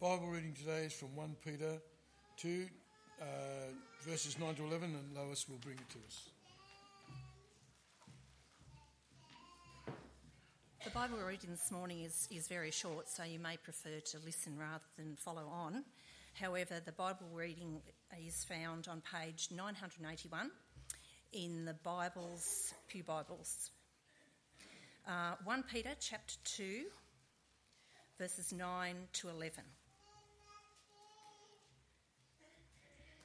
Bible reading today is from 1 Peter 2, uh, verses 9 to 11, and Lois will bring it to us. The Bible reading this morning is, is very short, so you may prefer to listen rather than follow on. However, the Bible reading is found on page 981 in the Bible's Pew Bibles. Uh, 1 Peter chapter 2, verses 9 to 11.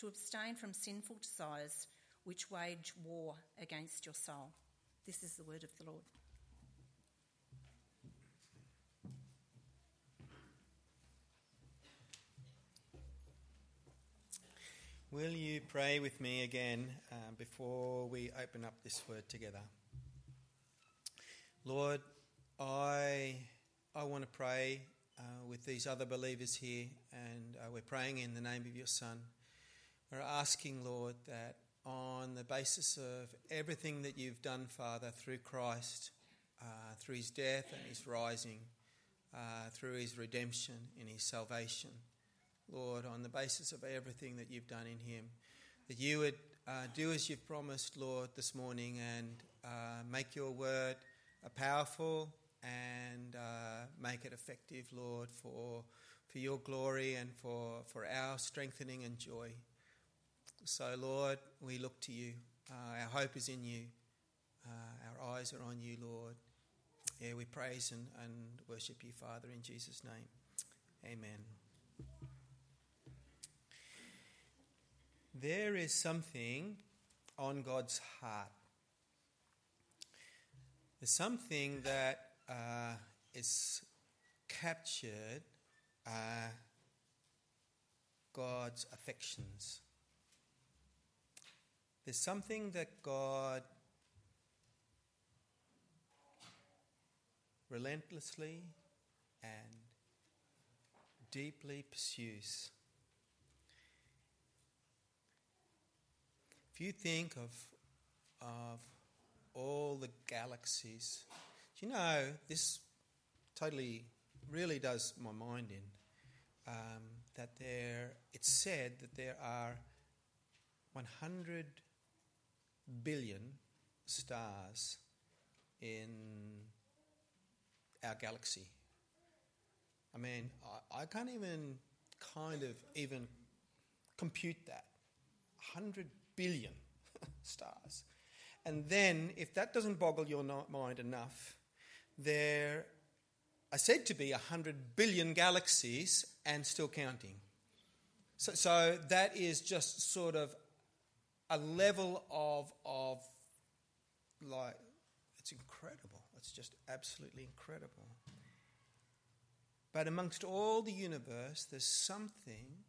to abstain from sinful desires which wage war against your soul. This is the word of the Lord. Will you pray with me again uh, before we open up this word together? Lord, I, I want to pray uh, with these other believers here, and uh, we're praying in the name of your Son. We're asking, Lord, that on the basis of everything that you've done, Father, through Christ, uh, through his death and his rising, uh, through his redemption and his salvation, Lord, on the basis of everything that you've done in him, that you would uh, do as you've promised, Lord, this morning and uh, make your word powerful and uh, make it effective, Lord, for, for your glory and for, for our strengthening and joy. So, Lord, we look to you. Uh, our hope is in you. Uh, our eyes are on you, Lord. Yeah, we praise and, and worship you, Father, in Jesus' name. Amen. There is something on God's heart. There's something that uh, is captured uh, God's affections. There's something that God relentlessly and deeply pursues. If you think of, of all the galaxies, you know this totally really does my mind in um, that there it's said that there are 100 billion stars in our galaxy. I mean, I, I can't even kind of even compute that. 100 billion stars. And then, if that doesn't boggle your mind enough, there are said to be 100 billion galaxies and still counting. So, so that is just sort of a level of, of like, it's incredible. It's just absolutely incredible. But amongst all the universe, there's something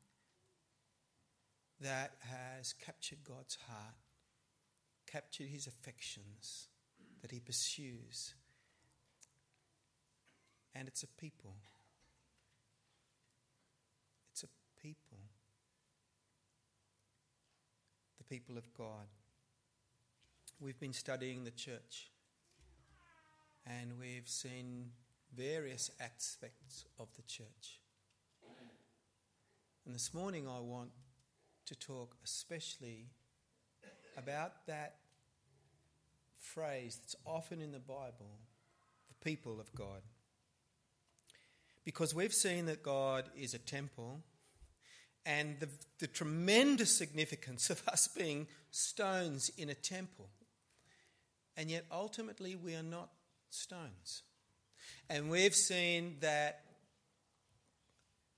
that has captured God's heart, captured his affections, that he pursues. And it's a people. It's a people the people of God. We've been studying the church and we've seen various aspects of the church. And this morning I want to talk especially about that phrase that's often in the Bible the people of God. Because we've seen that God is a temple and the, the tremendous significance of us being stones in a temple. And yet, ultimately, we are not stones. And we've seen that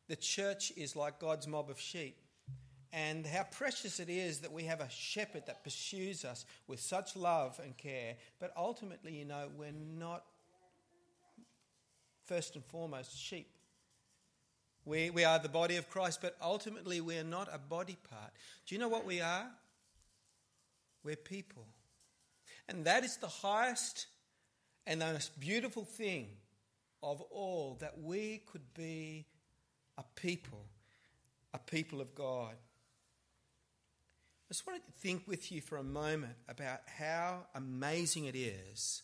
the church is like God's mob of sheep. And how precious it is that we have a shepherd that pursues us with such love and care. But ultimately, you know, we're not first and foremost sheep. We, we are the body of Christ, but ultimately we are not a body part. Do you know what we are? We're people. And that is the highest and the most beautiful thing of all that we could be a people, a people of God. I just wanted to think with you for a moment about how amazing it is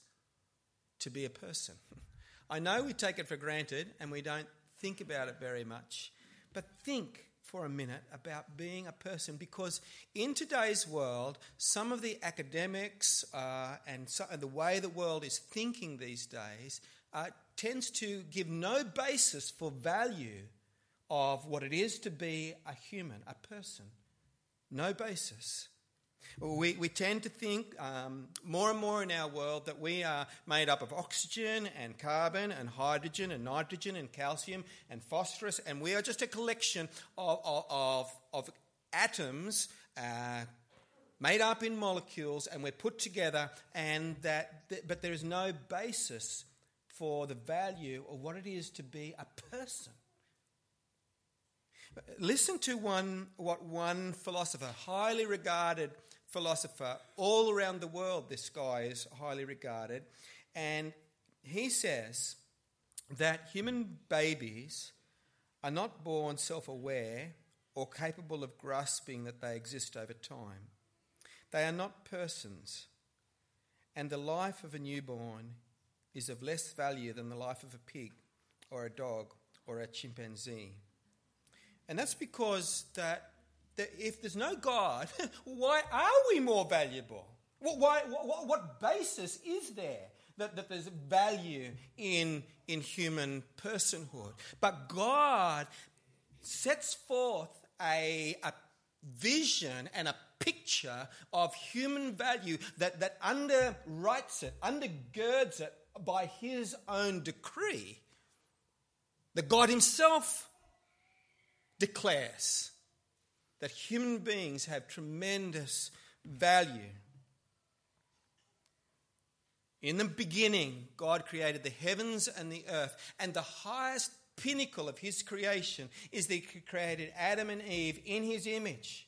to be a person. I know we take it for granted and we don't think about it very much, but think for a minute about being a person because in today's world, some of the academics uh, and, so, and, the way the world is thinking these days uh, tends to give no basis for value of what it is to be a human, a person. No basis. We, we tend to think um, more and more in our world that we are made up of oxygen and carbon and hydrogen and nitrogen and calcium and phosphorus, and we are just a collection of, of, of atoms uh, made up in molecules, and we're put together, and that, but there is no basis for the value of what it is to be a person. Listen to one, what one philosopher, highly regarded philosopher all around the world, this guy is highly regarded. And he says that human babies are not born self aware or capable of grasping that they exist over time. They are not persons, and the life of a newborn is of less value than the life of a pig or a dog or a chimpanzee. And that's because that that if there's no God, why are we more valuable? Why, what, what basis is there that, that there's value in, in human personhood? But God sets forth a, a vision and a picture of human value that, that underwrites it, undergirds it by his own decree. That God himself declares that human beings have tremendous value. In the beginning, God created the heavens and the earth, and the highest pinnacle of his creation is that he created Adam and Eve in his image.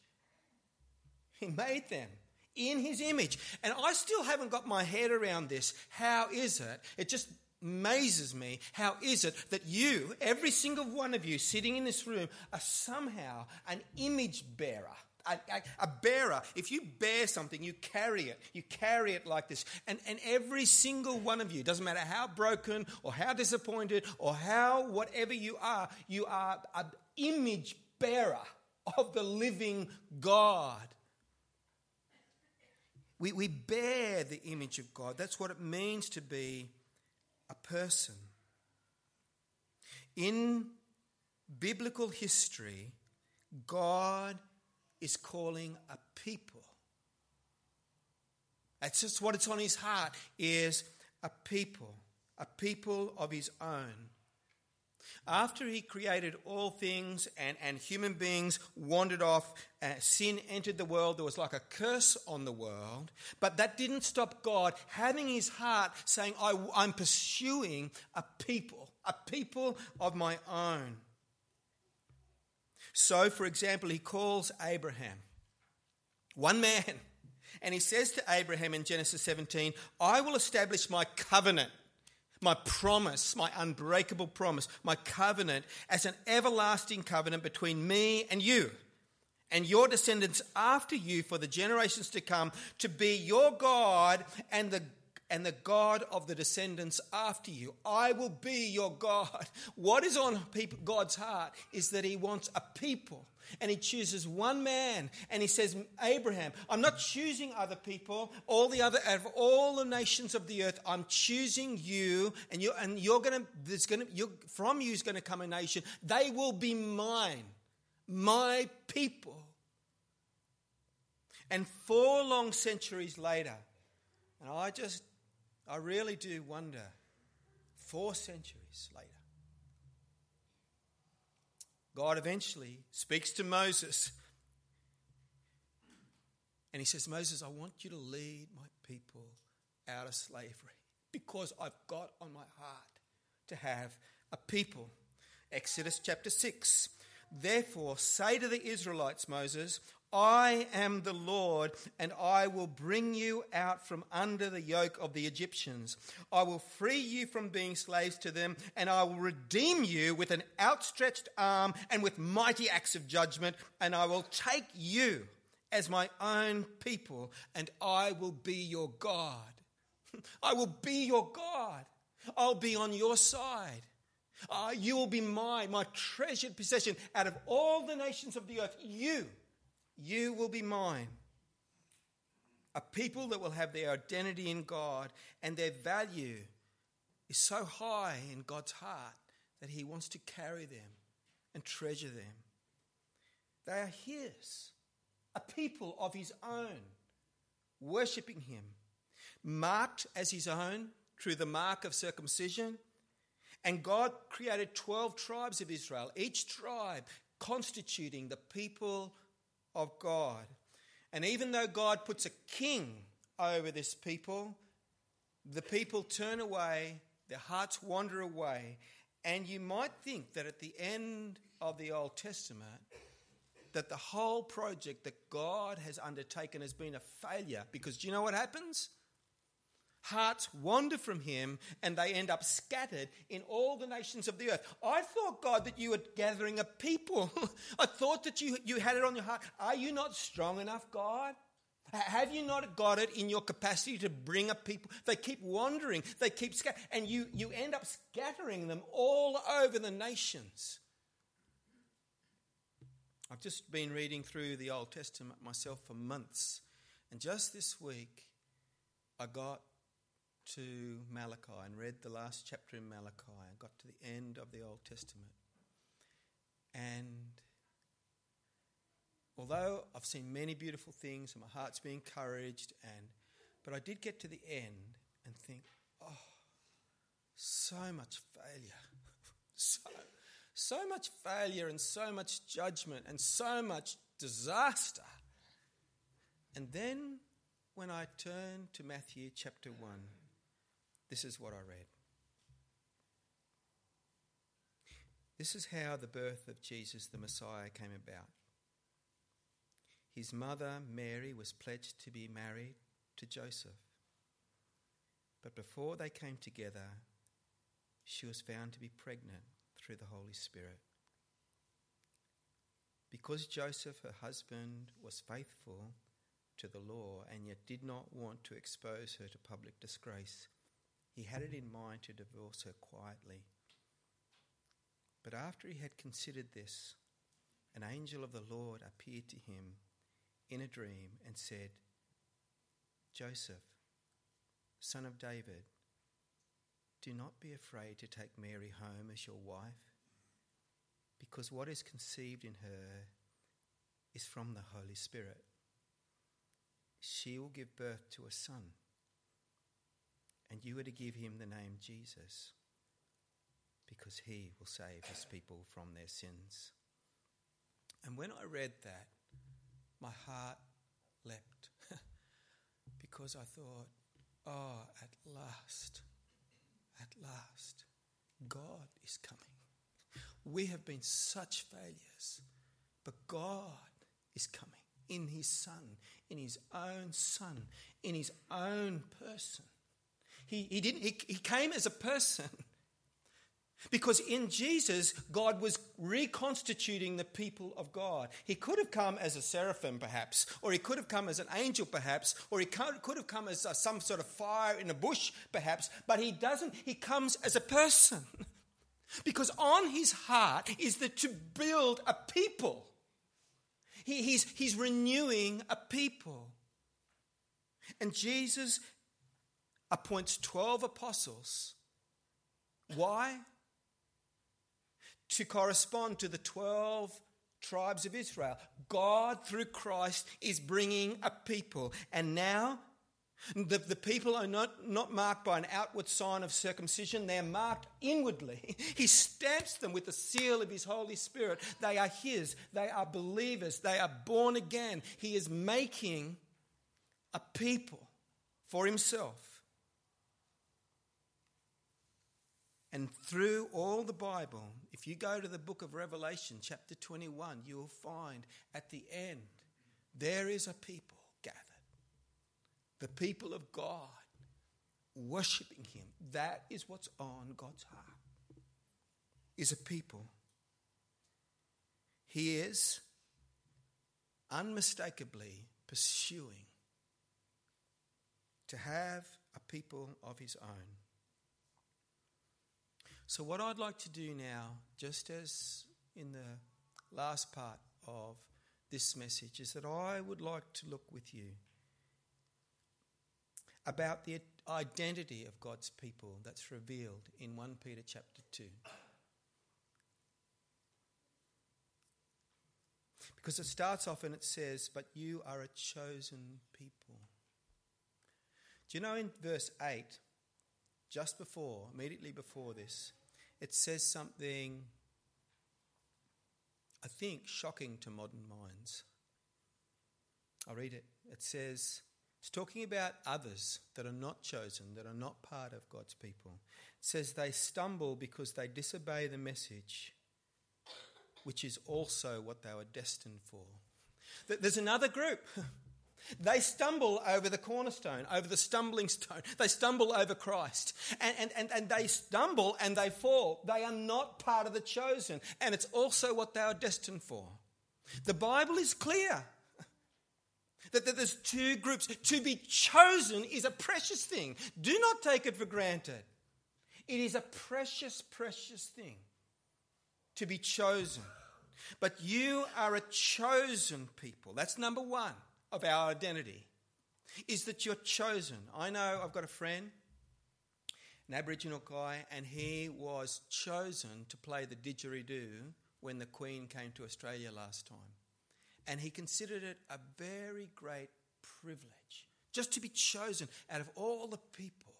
He made them in his image. And I still haven't got my head around this. How is it? It just amazes me how is it that you, every single one of you sitting in this room, are somehow an image bearer. A, a, a, bearer. If you bear something, you carry it. You carry it like this. And, and every single one of you, doesn't matter how broken or how disappointed or how whatever you are, you are an image bearer of the living God. We, we bear the image of God. That's what it means to be a person. In biblical history, God is calling a people. That's just what it's on his heart is a people, a people of his own. After he created all things and, and human beings wandered off, uh, sin entered the world, there was like a curse on the world. But that didn't stop God having his heart saying, I, I'm pursuing a people, a people of my own. So, for example, he calls Abraham, one man, and he says to Abraham in Genesis 17, I will establish my covenant my promise, my unbreakable promise, my covenant as an everlasting covenant between me and you and your descendants after you for the generations to come to be your God and the and the God of the descendants after you. I will be your God. What is on God's heart is that He wants a people. And He chooses one man. And He says, Abraham, I'm not choosing other people, all the other, out of all the nations of the earth, I'm choosing you. And you're, and you're going to, there's going to, you're, from you is going to come a nation. They will be mine, my people. And four long centuries later, and I just I really do wonder, four centuries later, God eventually speaks to Moses and he says, Moses, I want you to lead my people out of slavery because I've got on my heart to have a people. Exodus chapter 6. Therefore, say to the Israelites, Moses, I am the Lord, and I will bring you out from under the yoke of the Egyptians. I will free you from being slaves to them, and I will redeem you with an outstretched arm and with mighty acts of judgment, and I will take you as my own people, and I will be your God. I will be your God. I'll be on your side. Uh, you will be mine, my treasured possession. Out of all the nations of the earth, you you will be mine. A people that will have their identity in God and their value is so high in God's heart that He wants to carry them and treasure them. They are His, a people of His own, worshipping Him, marked as His own through the mark of circumcision. And God created 12 tribes of Israel, each tribe constituting the people of God. And even though God puts a king over this people, the people turn away, their hearts wander away. And you might think that at the end of the Old Testament, that the whole project that God has undertaken has been a failure. Because do you know what happens? Hearts wander from him and they end up scattered in all the nations of the earth. I thought, God, that you were gathering a people. I thought that you, you had it on your heart. Are you not strong enough, God? Have you not got it in your capacity to bring a people? They keep wandering, they keep scattering, and you, you end up scattering them all over the nations. I've just been reading through the Old Testament myself for months, and just this week I got to Malachi and read the last chapter in Malachi and got to the end of the Old Testament. And although I've seen many beautiful things and my heart's been encouraged, and but I did get to the end and think, oh, so much failure. so, so much failure and so much judgment and so much disaster. And then when I turned to Matthew chapter 1, this is what I read. This is how the birth of Jesus the Messiah came about. His mother, Mary, was pledged to be married to Joseph. But before they came together, she was found to be pregnant through the Holy Spirit. Because Joseph, her husband, was faithful to the law and yet did not want to expose her to public disgrace, he had it in mind to divorce her quietly. But after he had considered this, an angel of the Lord appeared to him in a dream and said, Joseph, son of David, do not be afraid to take Mary home as your wife, because what is conceived in her is from the Holy Spirit. She will give birth to a son and you are to give him the name Jesus because he will save his people from their sins. And when I read that, my heart leapt because I thought, oh, at last, at last, God is coming. We have been such failures, but God is coming in His Son, in His own Son, in His own person. He, he, didn't, he, he came as a person. Because in Jesus, God was reconstituting the people of God. He could have come as a seraphim, perhaps, or he could have come as an angel, perhaps, or he could have come as some sort of fire in a bush, perhaps, but he doesn't. He comes as a person. Because on his heart is that to build a people. He, he's, he's renewing a people. And Jesus appoints 12 apostles. Why? To correspond to the 12 tribes of Israel. God, through Christ, is bringing a people. And now, the, the people are not, not marked by an outward sign of circumcision, they're marked inwardly. He stamps them with the seal of His Holy Spirit. They are His, they are believers, they are born again. He is making a people for Himself. And through all the Bible, if you go to the book of Revelation, chapter 21, you will find at the end there is a people gathered. The people of God worshipping Him. That is what's on God's heart. Is a people. He is unmistakably pursuing to have a people of His own. So, what I'd like to do now, just as in the last part of this message, is that I would like to look with you about the identity of God's people that's revealed in 1 Peter chapter 2. Because it starts off and it says, But you are a chosen people. Do you know in verse 8, just before, immediately before this, it says something, I think, shocking to modern minds. I'll read it. It says, it's talking about others that are not chosen, that are not part of God's people. It says they stumble because they disobey the message, which is also what they were destined for. There's another group. They stumble over the cornerstone, over the stumbling stone. They stumble over Christ. And, and, and, and they stumble and they fall. They are not part of the chosen. And it's also what they are destined for. The Bible is clear that, that there's two groups. To be chosen is a precious thing. Do not take it for granted. It is a precious, precious thing to be chosen. But you are a chosen people. That's number one of our identity is that you're chosen. I know I've got a friend, an Aboriginal guy, and he was chosen to play the didgeridoo when the Queen came to Australia last time. And he considered it a very great privilege just to be chosen out of all the people,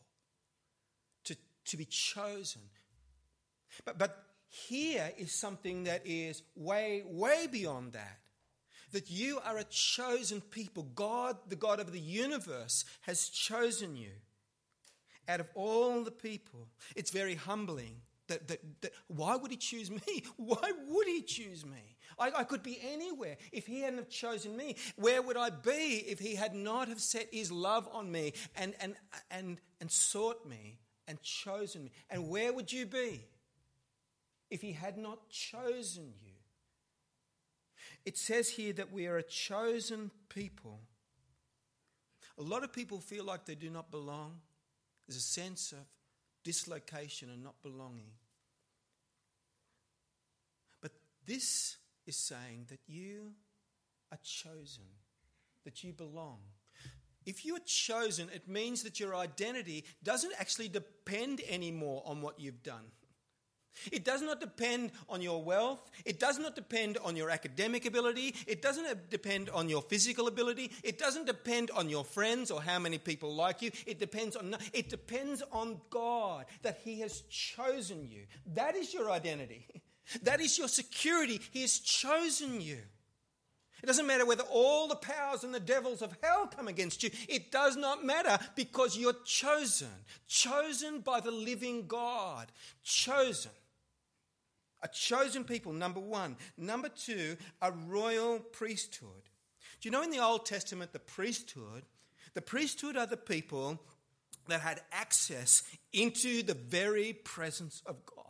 to, to be chosen. But, but here is something that is way, way beyond that that you are a chosen people. God, the God of the universe, has chosen you out of all the people. It's very humbling. That, that, that, why would he choose me? Why would he choose me? I, I could be anywhere if he hadn't have chosen me. Where would I be if he had not have set his love on me and, and, and, and sought me and chosen me? And where would you be if he had not chosen you? It says here that we are a chosen people. A lot of people feel like they do not belong. There's a sense of dislocation and not belonging. But this is saying that you are chosen, that you belong. If you are chosen, it means that your identity doesn't actually depend anymore on what you've done. It does not depend on your wealth. It does not depend on your academic ability. It doesn't depend on your physical ability. It doesn't depend on your friends or how many people like you. It depends on it depends on God that he has chosen you. That is your identity. That is your security. He has chosen you. It doesn't matter whether all the powers and the devils of hell come against you. It does not matter because you're chosen. Chosen by the living God. Chosen. A chosen people, number one. Number two, a royal priesthood. Do you know in the Old Testament, the priesthood, the priesthood are the people that had access into the very presence of God.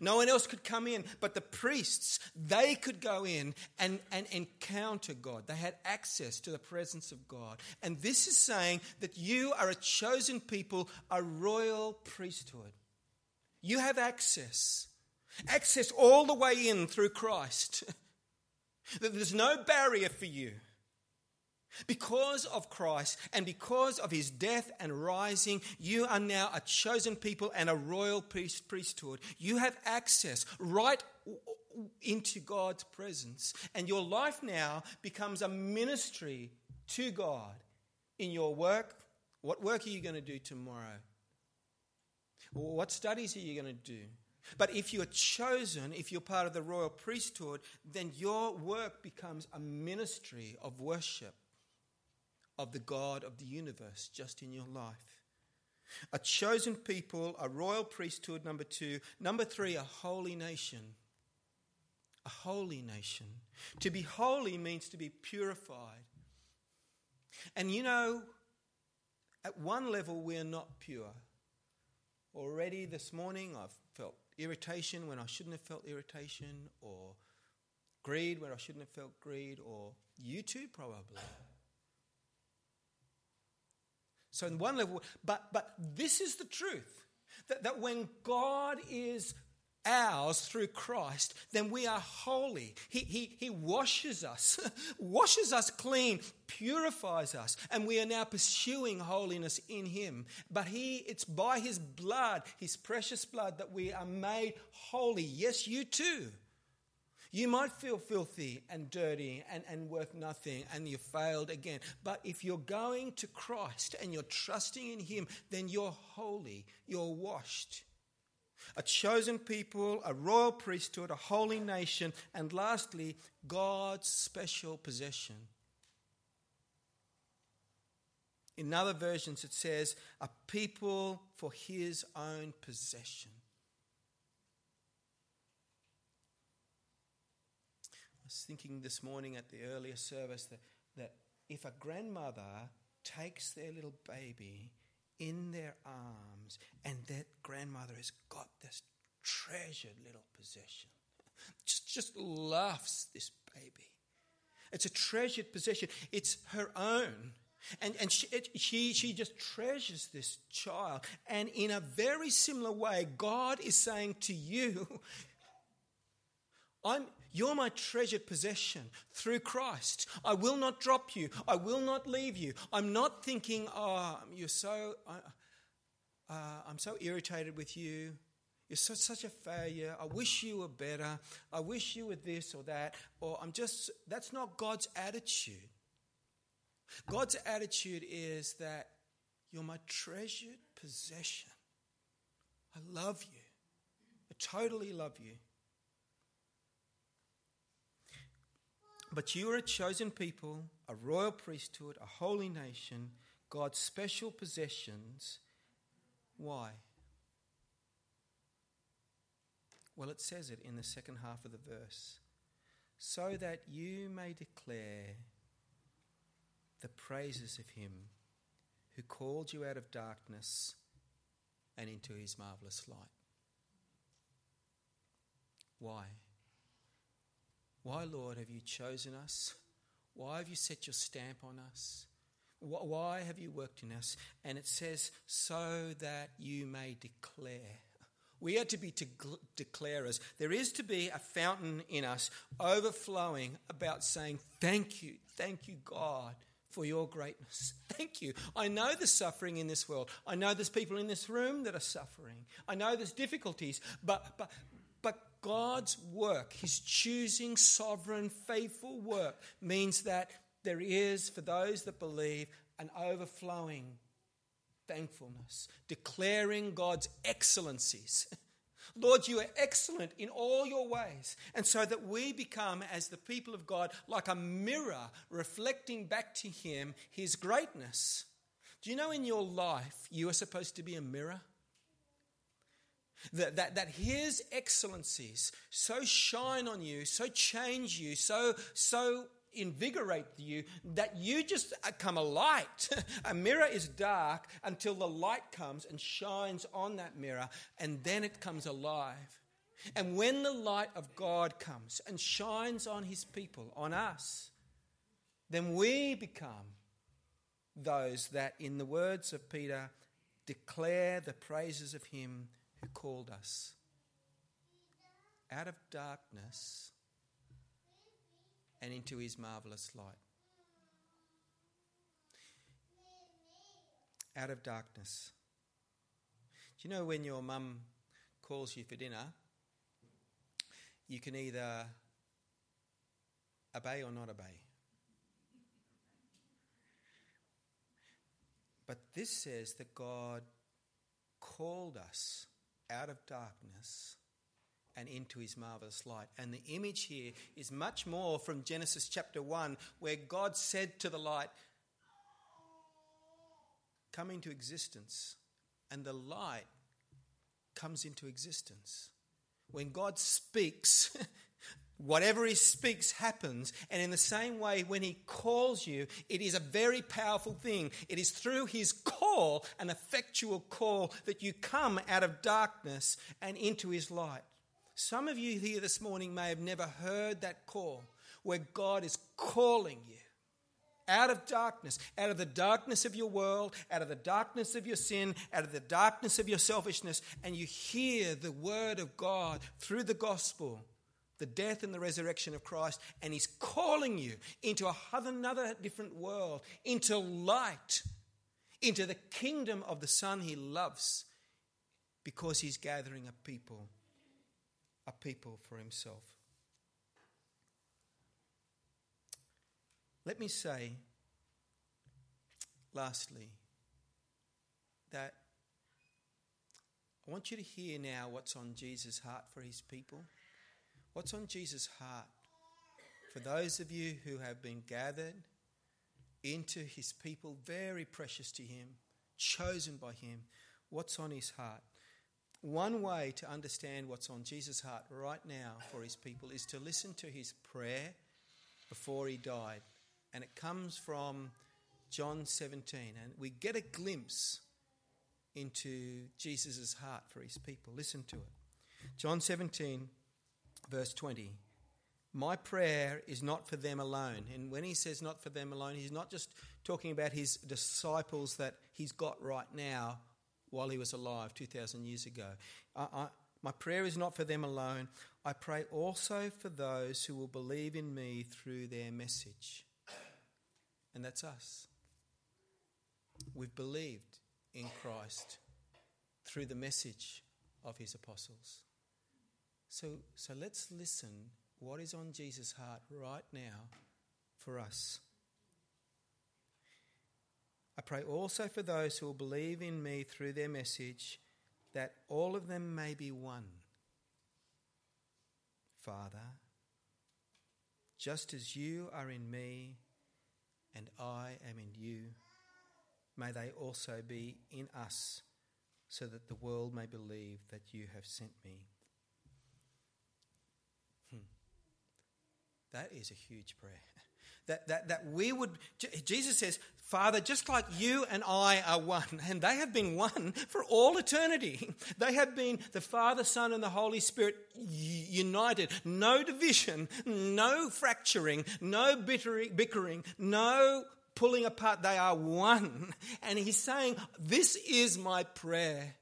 No one else could come in, but the priests, they could go in and, and encounter God. They had access to the presence of God. And this is saying that you are a chosen people, a royal priesthood. You have access, access all the way in through Christ. There's no barrier for you. Because of Christ and because of his death and rising, you are now a chosen people and a royal priesthood. You have access right into God's presence. And your life now becomes a ministry to God in your work. What work are you going to do tomorrow? What studies are you going to do? But if you're chosen, if you're part of the royal priesthood, then your work becomes a ministry of worship of the God of the universe just in your life. A chosen people, a royal priesthood, number two. Number three, a holy nation. A holy nation. To be holy means to be purified. And you know, at one level, we're not pure. Already this morning, I've felt irritation when I shouldn't have felt irritation, or greed when I shouldn't have felt greed, or you too, probably. So, in one level, but, but this is the truth that, that when God is ours through Christ, then we are holy. He, he, he washes us, washes us clean, purifies us, and we are now pursuing holiness in Him. But He, it's by His blood, His precious blood, that we are made holy. Yes, you too. You might feel filthy and dirty and, and worth nothing and you failed again. But if you're going to Christ and you're trusting in Him, then you're holy, you're washed. A chosen people, a royal priesthood, a holy nation, and lastly, God's special possession. In other versions, it says, a people for his own possession. Was thinking this morning at the earlier service that, that if a grandmother takes their little baby in their arms and that grandmother has got this treasured little possession, just, just loves this baby. It's a treasured possession, it's her own. And, and she, it, she, she just treasures this child. And in a very similar way, God is saying to you, I'm, you're my treasured possession through Christ. I will not drop you. I will not leave you. I'm not thinking, oh, you're so, uh, I'm so irritated with you. You're such, such a failure. I wish you were better. I wish you were this or that. Or I'm just, that's not God's attitude. God's attitude is that you're my treasured possession. I love you. I totally love you. But you are a chosen people, a royal priesthood, a holy nation, God's special possessions. Why? Well, it says it in the second half of the verse. So that you may declare the praises of him who called you out of darkness and into his marvelous light. Why? Why, Lord, have you chosen us? Why have you set your stamp on us? Why have you worked in us? And it says, so that you may declare. We are to be to declarers. There is to be a fountain in us overflowing about saying, Thank you, thank you, God, for your greatness. Thank you. I know there's suffering in this world. I know there's people in this room that are suffering. I know there's difficulties, but, but, God's work, His choosing, sovereign, faithful work, means that there is, for those that believe, an overflowing thankfulness, declaring God's excellencies. Lord, you are excellent in all your ways. And so that we become, as the people of God, like a mirror reflecting back to Him His greatness. Do you know in your life you are supposed to be a mirror? That, that, that his excellencies so shine on you, so change you, so, so invigorate you that you just come a light. a mirror is dark until the light comes and shines on that mirror, and then it comes alive. And when the light of God comes and shines on his people, on us, then we become those that, in the words of Peter, declare the praises of him who called us out of darkness and into his marvelous light. Out of darkness. Do you know when your mum calls you for dinner, you can either obey or not obey? But this says that God called us out of darkness and into his marvelous light. And the image here is much more from Genesis chapter 1, where God said to the light, Come into existence. and the light comes into existence. When God speaks, whatever He speaks happens. And in the same way, when He calls you, it is a very powerful thing. It is through His call, an effectual call, that you come out of darkness and into His light. Some of you here this morning may have never heard that call, where God is calling you out of darkness, out of the darkness of your world, out of the darkness of your sin, out of the darkness of your selfishness, and you hear the word of God through the gospel, the death and the resurrection of Christ, and He's calling you into another different world, into light, into the kingdom of the Son He loves, because He's gathering a people, a people for Himself. Let me say, lastly, that I want you to hear now what's on Jesus' heart for his people. What's on Jesus' heart for those of you who have been gathered into his people, very precious to him, chosen by him? What's on his heart? One way to understand what's on Jesus' heart right now for his people is to listen to his prayer before he died and it comes from John 17. And we get a glimpse into Jesus' heart for his people. Listen to it. John 17, verse 20. My prayer is not for them alone. And when he says not for them alone, he's not just talking about his disciples that he's got right now while he was alive 2,000 years ago. I, I, my prayer is not for them alone. I pray also for those who will believe in me through their message and that's us. We've believed in Christ through the message of his apostles. So, so let's listen what is on Jesus' heart right now for us. I pray also for those who will believe in me through their message, that all of them may be one. Father, just as you are in me and I am in you. May they also be in us, so that the world may believe that you have sent me. That is a huge prayer. That, that, that we would, Jesus says, Father, just like you and I are one, and they have been one for all eternity. They have been the Father, Son, and the Holy Spirit united. No division, no fracturing, no bickering, no pulling apart. They are one. And he's saying, This is my prayer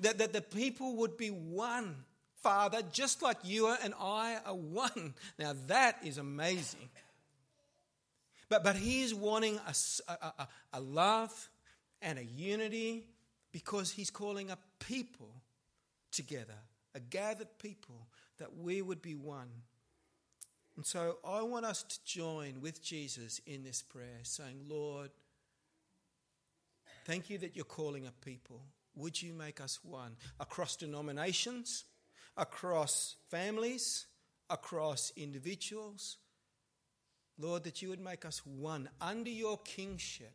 that, that the people would be one. Father, just like you and I are one. Now that is amazing. But, but he is wanting a, a, a love and a unity because he's calling a people together, a gathered people, that we would be one. And so I want us to join with Jesus in this prayer, saying, Lord, thank you that you're calling a people. Would you make us one across denominations, across families, across individuals? Lord, that you would make us one under your kingship,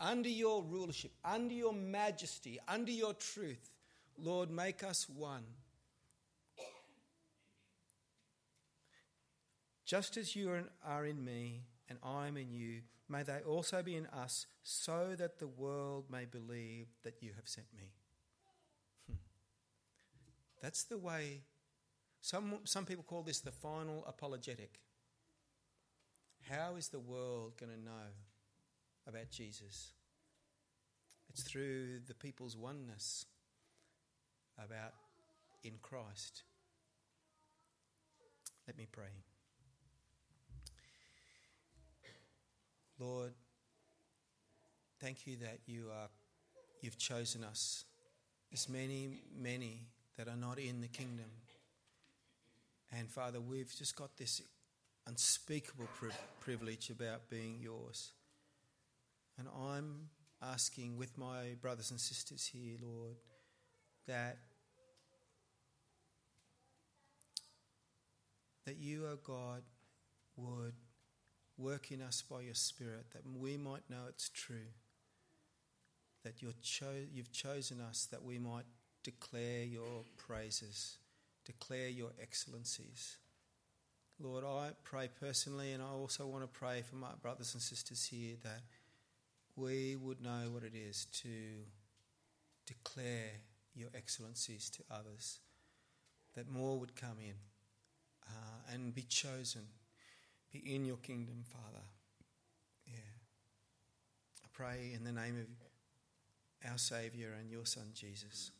under your rulership, under your majesty, under your truth. Lord, make us one. Just as you are in me and I am in you, may they also be in us, so that the world may believe that you have sent me. That's the way. Some, some people call this the final apologetic. How is the world going to know about Jesus? It's through the people's oneness about in Christ. Let me pray. Lord, thank you that you are you've chosen us. There's many, many that are not in the kingdom. And Father, we've just got this unspeakable privilege about being yours. And I'm asking with my brothers and sisters here, Lord, that that you, O oh God, would work in us by your Spirit, that we might know it's true. that you're cho- you've chosen us that we might declare your praises, declare your excellencies. Lord, I pray personally, and I also want to pray for my brothers and sisters here that we would know what it is to declare your excellencies to others, that more would come in uh, and be chosen, be in your kingdom, Father. Yeah. I pray in the name of our Saviour and your Son, Jesus.